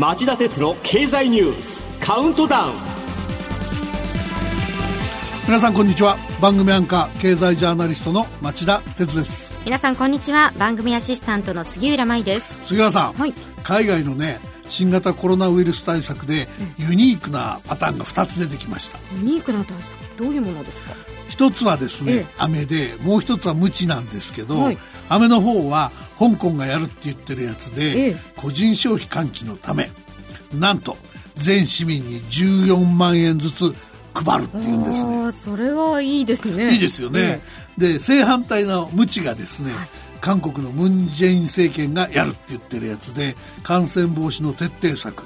町田鉄の経済ニュースカウントダウン。皆さんこんにちは。番組アンカー経済ジャーナリストの町田鉄です。皆さんこんにちは。番組アシスタントの杉浦舞です。杉浦さん、はい。海外のね新型コロナウイルス対策でユニークなパターンが2つ出てきました。ユニークな対策どういうものですか？一つはですね、ええ。飴でもう一つは無知なんですけど、はい。飴の方は香港がやるって言ってるやつで、ええ。個人消費喚起のためなんと全市民に14万円ずつ配るっていうんですね。それはいいですね。いいですよね、で正反対の無知がですね、韓国のムン・ジェイン政権がやるって言ってるやつで感染防止の徹底策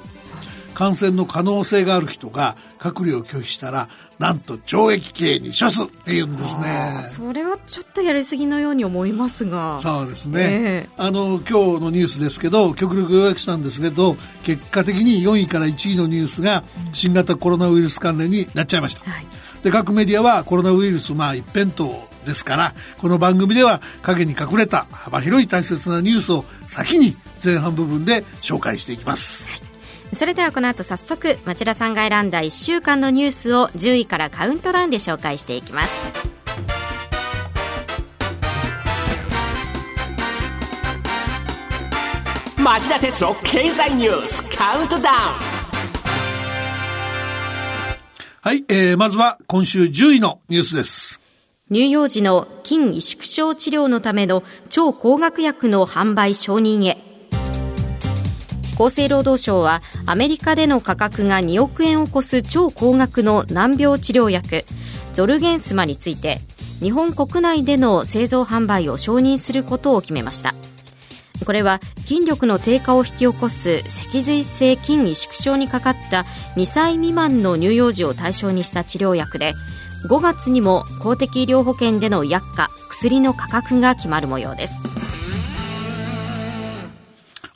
感染の可能性がある人が隔離を拒否したらなんと懲役刑に処すっていうんですね。それはちょっとやりすぎのように思いますが。そうですね、ええ。あの今日のニュースですけど極力要約したんですけど結果的に4位から1位のニュースが新型コロナウイルス関連になっちゃいました、はい。で各メディアはコロナウイルスまあ一辺倒ですからこの番組では影に隠れた幅広い大切なニュースを先に前半部分で紹介していきます、それではこの後早速町田さんが選んだ1週間のニュースを10位からカウントダウンで紹介していきます。町田鉄の経済ニュースカウントダウン。はい、えー、まずは今週10位のニュースです。乳幼児の筋萎縮症治療のための超高額薬の販売承認へ厚生労働省はアメリカでの価格が2億円を超す超高額の難病治療薬ゾルゲンスマについて日本国内での製造販売を承認することを決めました。これは筋力の低下を引き起こす脊髄性筋萎縮症にかかった2歳未満の乳幼児を対象にした治療薬で5月にも公的医療保険での薬価薬の価格が決まる模様です。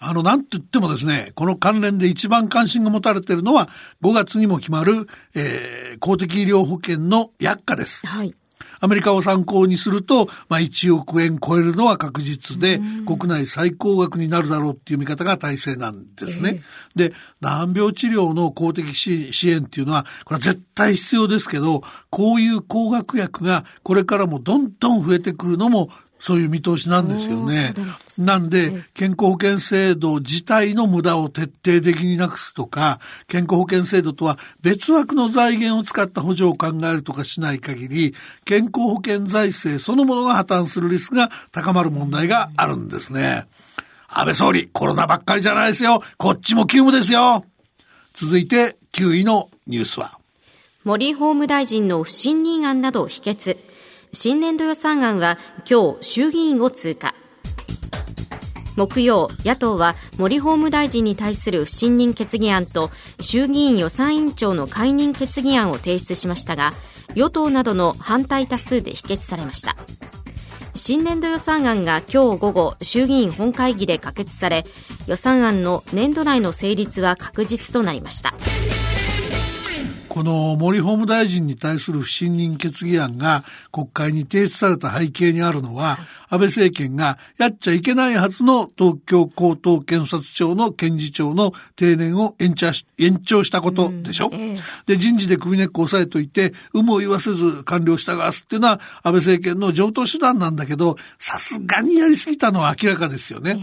あの、なんと言ってもですね、この関連で一番関心が持たれているのは、5月にも決まる、えー、公的医療保険の薬価です。はいアメリカを参考にすると、まあ、1億円超えるのは確実で、国内最高額になるだろうっていう見方が大勢なんですね。で、難病治療の公的支支援っていうのは、これは絶対必要ですけど、こういう高額薬がこれからもどんどん増えてくるのも、そういう見通しなんですよね。なんで、健康保険制度自体の無駄を徹底的になくすとか、健康保険制度とは別枠の財源を使った補助を考えるとかしない限り、健康保険財政そのものが破綻するリスクが高まる問題があるんですね。安倍総理、コロナばっかりじゃないですよ。こっちも急務ですよ。続いて9位のニュースは。森法務大臣の不信任案など否決新年度予算案は今日衆議院を通過。木曜野党は森法務大臣に対する不信任決議案と衆議院予算委員長の解任決議案を提出しましたが与党などの反対多数で否決されました。新年度予算案が今日午後衆議院本会議で可決され予算案の年度内の成立は確実となりました。この森法務大臣に対する不信任決議案が国会に提出された背景にあるのは、安倍政権がやっちゃいけないはずの東京高等検察庁の検事長の定年を延長し延長したことでしょ、で、人事で首根っこ押さえといて、有無を言わせず官僚を従わすっていうのは安倍政権の上等手段なんだけど、さすがにやりすぎたのは明らかですよね。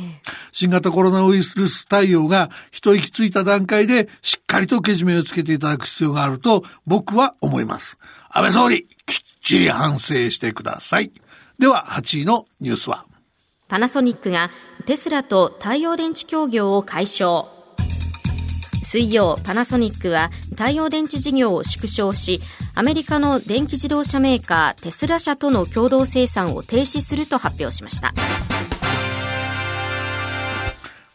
新型コロナウイルス対応が一息ついた段階でしっかりとけじめをつけていただく必要があると僕は思います。安倍総理、きっちり反省してください。では8位のニュースは。パナソニックがテスラと太陽電池協業を解消水曜パナソニックは太陽電池事業を縮小しアメリカの電気自動車メーカーテスラ社との共同生産を停止すると発表しました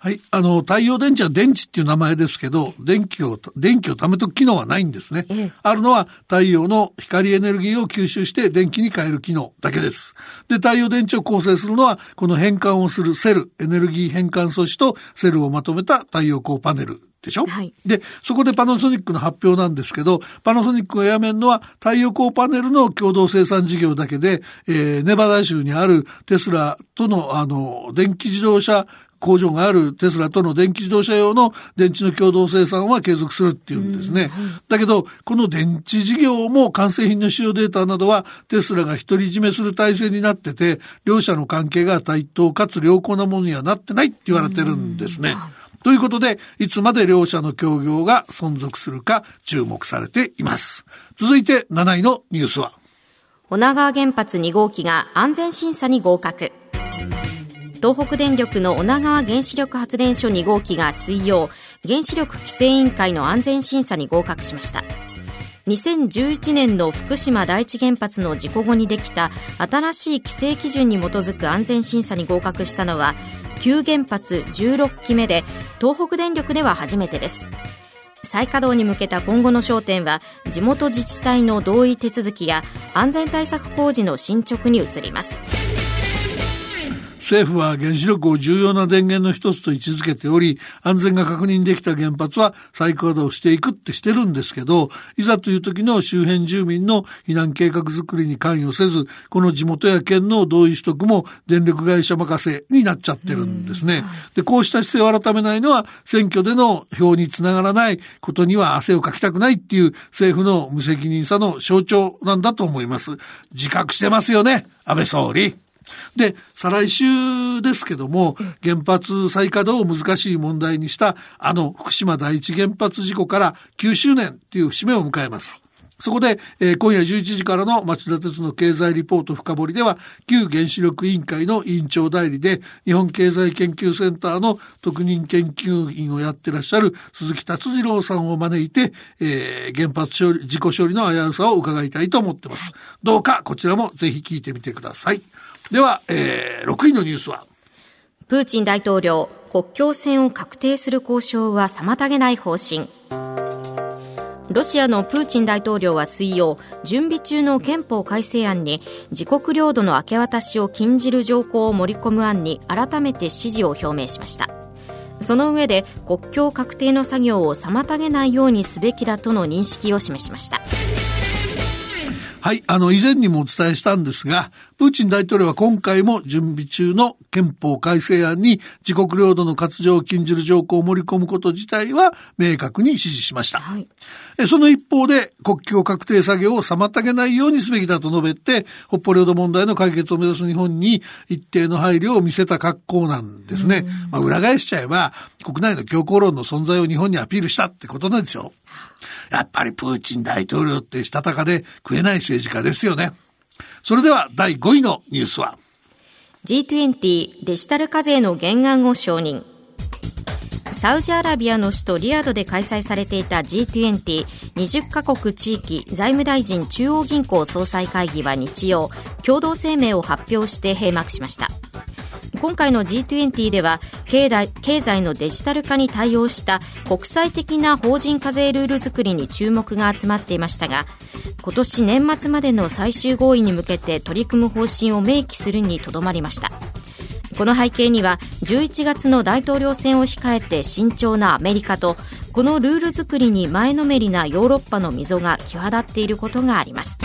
はい。あの、太陽電池は電池っていう名前ですけど、電気を、電気を貯めとく機能はないんですね。ええあるのは太陽の光エネルギーを吸収して電気に変える機能だけです。で、太陽電池を構成するのは、この変換をするセル、エネルギー変換素子とセルをまとめた太陽光パネルでしょ？はいで、そこでパナソニックの発表なんですけど、パナソニックがやめるのは太陽光パネルの共同生産事業だけで、えーネバダ州にあるテスラとの、あの、電気自動車工場があるテスラとの電気自動車用の電池の共同生産は継続するっていうんですね。だけど、この電池事業も完成品の使用データなどはテスラが独り占めする体制になってて、両者の関係が対等かつ良好なものにはなってないって言われてるんですね。ということで、いつまで両者の協業が存続するか注目されています。続いて7位のニュースは。女川原発2号機が安全審査に合格。東北電力の女川原子力発電所2号機が水曜、原子力規制委員会の安全審査に合格しました。2011年の福島第一原発の事故後にできた新しい規制基準に基づく安全審査に合格したのは旧原発16基目で東北電力では初めてです再稼働に向けた今後の焦点は地元自治体の同意手続きや安全対策工事の進捗に移ります政府は原子力を重要な電源の一つと位置づけており、安全が確認できた原発は再稼働していくってしてるんですけど、いざという時の周辺住民の避難計画づくりに関与せず、この地元や県の同意取得も電力会社任せになっちゃってるんですね。で、こうした姿勢を改めないのは、選挙での票につながらないことには汗をかきたくないっていう政府の無責任さの象徴なんだと思います。自覚してますよね、安倍総理。で、再来週ですけども、原発再稼働を難しい問題にしたあの福島第一原発事故から9周年っていう節目を迎えます。そこで、えー、今夜11時からの町田鉄の経済リポート深掘りでは、旧原子力委員会の委員長代理で、日本経済研究センターの特任研究員をやってらっしゃる鈴木達次郎さんを招いて、えー、原発処理、事故処理の危うさを伺いたいと思ってます。どうかこちらもぜひ聞いてみてください。では、えー、6位のニュースは？プーチン大統領国境線を確定する交渉は妨げない方針。ロシアのプーチン大統領は水曜準備中の憲法改正案に自国領土の明け渡しを禁じる条項を盛り込む案に改めて支持を表明しました。その上で国境確定の作業を妨げないようにすべきだとの認識を示しました。はい、あの、以前にもお伝えしたんですが、プーチン大統領は今回も準備中の憲法改正案に自国領土の割譲を禁じる条項を盛り込むこと自体は明確に指示しました。はい、その一方で国境確定作業を妨げないようにすべきだと述べて、北方領土問題の解決を目指す日本に一定の配慮を見せた格好なんですね。まあ、裏返しちゃえば、国内の強硬論の存在を日本にアピールしたってことなんですよ。やっぱりプーチン大統領ってしたたかで食えない政治家ですよね。それでは第5位のニュースは G20 デジタル課税の原案を承認サウジアラビアの首都リヤドで開催されていた G2020 カ国地域財務大臣中央銀行総裁会議は日曜。共同声明を発表して閉幕しました。今回の G20 では経済のデジタル化に対応した国際的な法人課税ルール作りに注目が集まっていましたが今年年末までの最終合意に向けて取り組む方針を明記するにとどまりました。この背景には11月の大統領選を控えて慎重なアメリカとこのルール作りに前のめりなヨーロッパの溝が際立っていることがあります。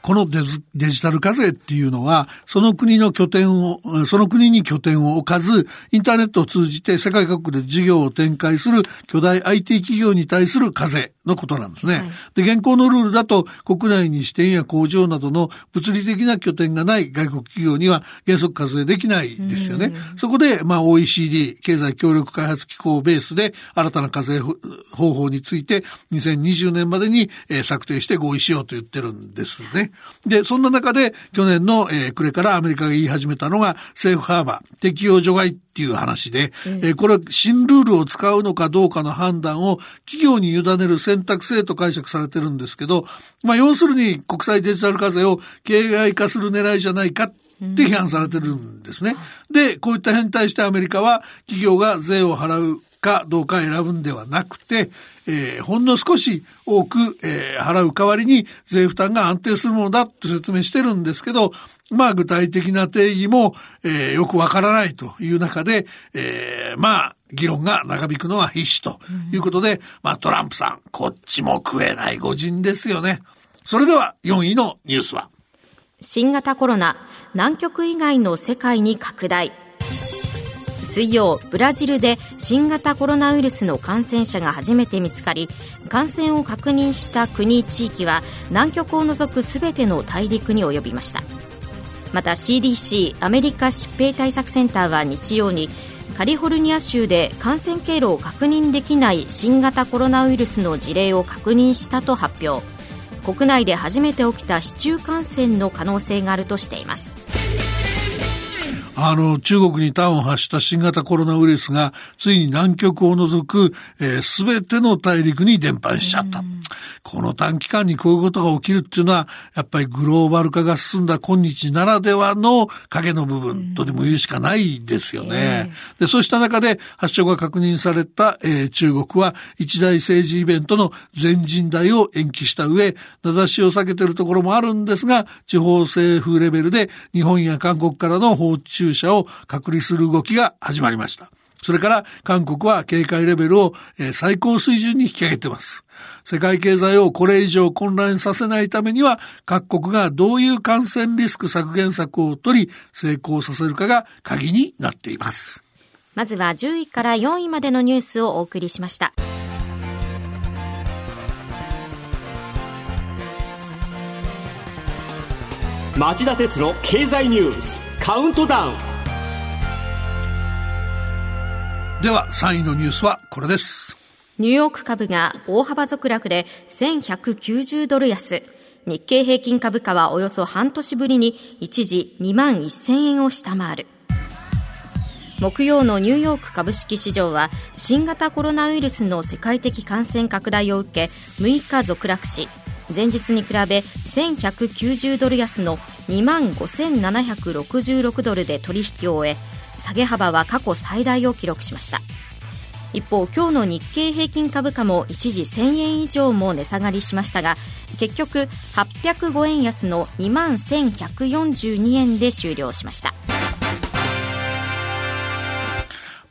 このデジタル課税っていうのは、その国の拠点を、その国に拠点を置かず、インターネットを通じて世界各国で事業を展開する巨大 IT 企業に対する課税。のことなんですね。はい、で、現行のルールだと、国内に支店や工場などの物理的な拠点がない外国企業には原則課税できないですよね。そこで、まあ OECD、経済協力開発機構をベースで、新たな課税方法について、2020年までに策定して合意しようと言ってるんですね。で、そんな中で、去年の、えー、暮れからアメリカが言い始めたのが、セーフハーバー、適用除外っていう話で、うん、えー、これ新ルールを使うのかどうかの判断を企業に委ねる選択制と解釈されてるんですけど、まあ要するに国際デジタル課税を形骸化する狙いじゃないかって批判されてるんですね。で、こういった辺に対してアメリカは企業が税を払うかどうか選ぶんではなくて、えー、ほんの少し多く、えー、払う代わりに税負担が安定するものだと説明してるんですけど、まあ具体的な定義も、えー、よくわからないという中で、えー、まあ議論が長引くのは必至ということで、うん、まあトランプさん、こっちも食えない御人ですよね。それでは4位のニュースは。新型コロナ南極以外の世界に拡大水曜ブラジルで新型コロナウイルスの感染者が初めて見つかり感染を確認した国地域は南極を除くすべての大陸に及びました。また CDC アメリカ疾病対策センターは日曜にカリフォルニア州で感染経路を確認できない新型コロナウイルスの事例を確認したと発表。国内で初めて起きた市中感染の可能性があるとしています。あの、中国に端を発した新型コロナウイルスが、ついに南極を除く、す、え、べ、ての大陸に伝播しちゃった。この短期間にこういうことが起きるっていうのは、やっぱりグローバル化が進んだ今日ならではの影の部分とでも言うしかないですよね。で、そうした中で発症が確認された、えー、中国は一大政治イベントの全人代を延期した上、名指しを避けているところもあるんですが、地方政府レベルで日本や韓国からの訪中者を隔離する動きが始まりました。それから韓国は警戒レベルを最高水準に引き上げています。世界経済をこれ以上混乱させないためには各国がどういう感染リスク削減策を取り成功させるかが鍵になっています。まずは10位から4位までのニュースをお送りしました。町田鉄の経済ニュースカウントダウン。では3位のニュースはこれです。ニューヨーク株が大幅続落で1190ドル安。日経平均株価はおよそ半年ぶりに一時2万1000円を下回る。木曜のニューヨーク株式市場は新型コロナウイルスの世界的感染拡大を受け6日続落し前日に比べ1190ドル安の2万5766ドルで取引を終え下げ幅は過去最大を記録しました。一方今日の日経平均株価も一時1000円以上も値下がりしましたが結局805円安の2万1142円で終了しました。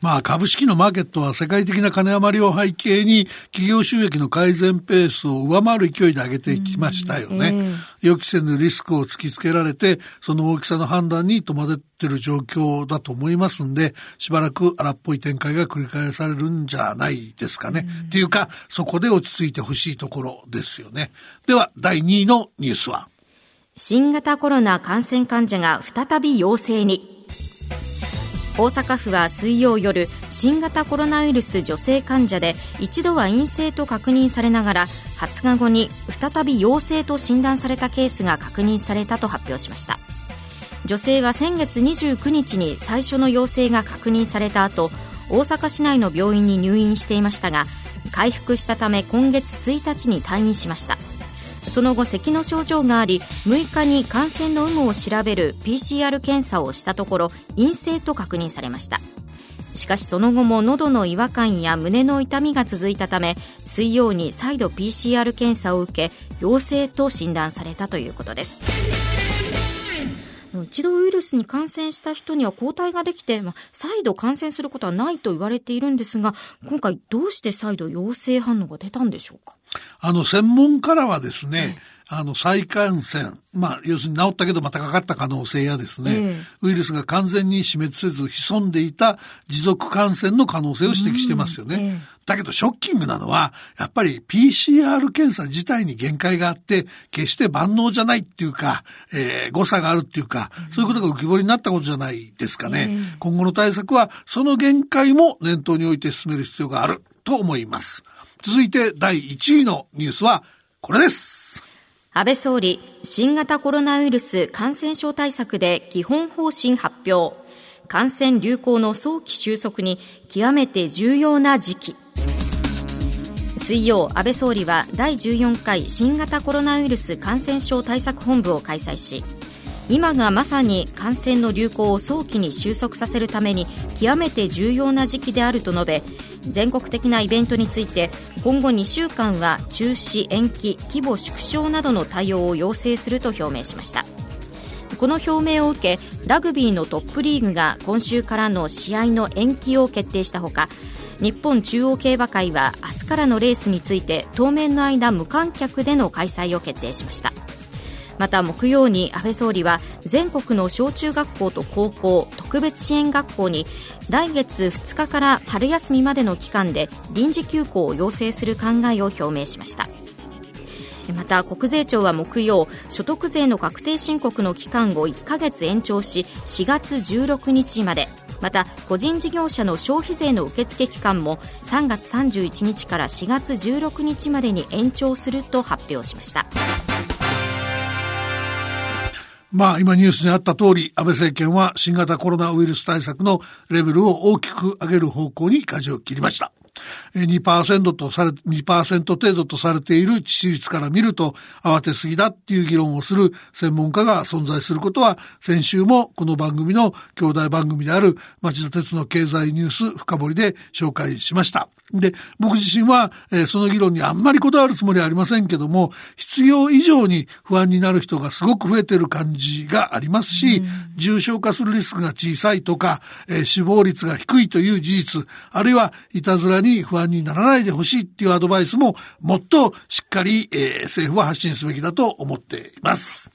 まあ株式のマーケットは世界的な金余りを背景に企業収益の改善ペースを上回る勢いで上げてきましたよね。えー、予期せぬリスクを突きつけられて、その大きさの判断に戸惑ってる状況だと思いますんで、しばらく荒っぽい展開が繰り返されるんじゃないですかね。っていうか、そこで落ち着いてほしいところですよね。では、第2位のニュースは新型コロナ感染患者が再び陽性に。大阪府は水曜夜新型コロナウイルス女性患者で一度は陰性と確認されながら20日後に再び陽性と診断されたケースが確認されたと発表しました。女性は先月29日に最初の陽性が確認された後大阪市内の病院に入院していましたが回復したため今月1日に退院しました。その後咳の症状があり6日に感染の有無を調べる PCR 検査をしたところ陰性と確認されました。しかしその後も喉の違和感や胸の痛みが続いたため水曜に再度 PCR 検査を受け陽性と診断されたということです。一度ウイルスに感染した人には抗体ができて、まあ、再度感染することはないと言われているんですが今回どうして再度陽性反応が出たんでしょうか？あの、専門家らはですね、あの、再感染、まあ、要するに治ったけどまたかかった可能性やですね、えウイルスが完全に死滅せず潜んでいた持続感染の可能性を指摘してますよね。え、だけどショッキングなのは、やっぱり PCR 検査自体に限界があって、決して万能じゃないっていうか、えー、誤差があるっていうか、そういうことが浮き彫りになったことじゃないですかね。今後の対策は、その限界も念頭に置いて進める必要があると思います。続いて第1位のニュースはこれです。安倍総理、新型コロナウイルス感染症対策で基本方針発表。感染流行の早期収束に極めて重要な時期。水曜、安倍総理は第14回新型コロナウイルス感染症対策本部を開催し、今がまさに感染の流行を早期に収束させるために極めて重要な時期であると述べ全国的なイベントについて今後2週間は中止延期規模縮小などの対応を要請すると表明しました。この表明を受けラグビーのトップリーグが今週からの試合の延期を決定したほか日本中央競馬会は明日からのレースについて当面の間無観客での開催を決定しました。また木曜に安倍総理は全国の小中学校と高校特別支援学校に来月2日から春休みまでの期間で臨時休校を要請する考えを表明しました。また国税庁は木曜所得税の確定申告の期間を1ヶ月延長し4月16日までまた個人事業者の消費税の受付期間も3月31日から4月16日までに延長すると発表しました。まあ今ニュースにあった通り安倍政権は新型コロナウイルス対策のレベルを大きく上げる方向に舵を切りました。2%とされ、2%程度とされている致死率から見ると慌てすぎだっていう議論をする専門家が存在することは先週もこの番組の兄弟番組である町田鉄の経済ニュース深掘りで紹介しました。で、僕自身は、えー、その議論にあんまりこだわるつもりはありませんけども、必要以上に不安になる人がすごく増えている感じがありますし、重症化するリスクが小さいとか、えー、死亡率が低いという事実、あるいはいたずらに不安にならないでほしいっていうアドバイスも、もっとしっかり、えー、政府は発信すべきだと思っています。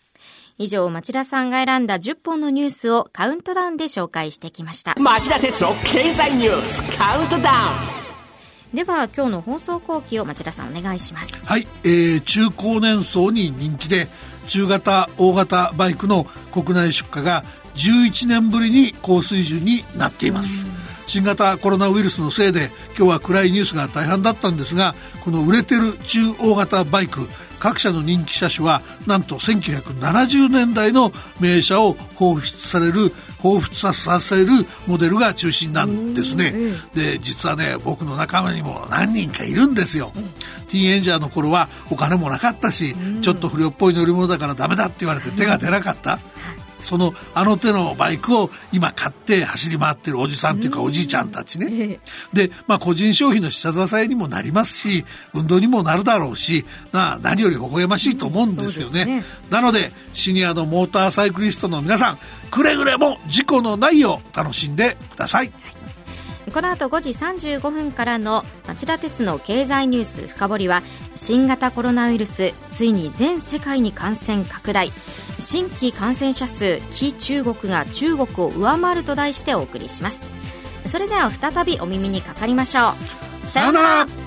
以上、町田さんが選んだ10本のニュースをカウントダウンで紹介してきました。町田哲郎経済ニュースカウントダウンでは今日の放送後期を町田さんお願いします。はい、えー、中高年層に人気で中型大型バイクの国内出荷が11年ぶりに高水準になっています。新型コロナウイルスのせいで今日は暗いニュースが大半だったんですがこの売れてる中大型バイク各社の人気車種はなんと1970年代の名車を放出される彷彿させるモデルが中心なんですね。で実はね僕の仲間にも何人かいるんですよ。ティーンエイジャーの頃はお金もなかったし、ちょっと不良っぽい乗り物だからダメだって言われて手が出なかった。そのあの手のバイクを今買って走り回ってるおじさんっていうかおじいちゃんたちね。で、まあ個人消費の下支えにもなりますし、運動にもなるだろうし、な何より微笑ましいと思うんですよね。ねなので、シニアのモーターサイクリストの皆さん、くれぐれも事故のないよう楽しんでください。この後5時35分からの町田鉄の経済ニュース深掘りは新型コロナウイルスついに全世界に感染拡大。新規感染者数非中国が中国を上回ると題してお送りします。それでは再びお耳にかかりましょう。さようなら。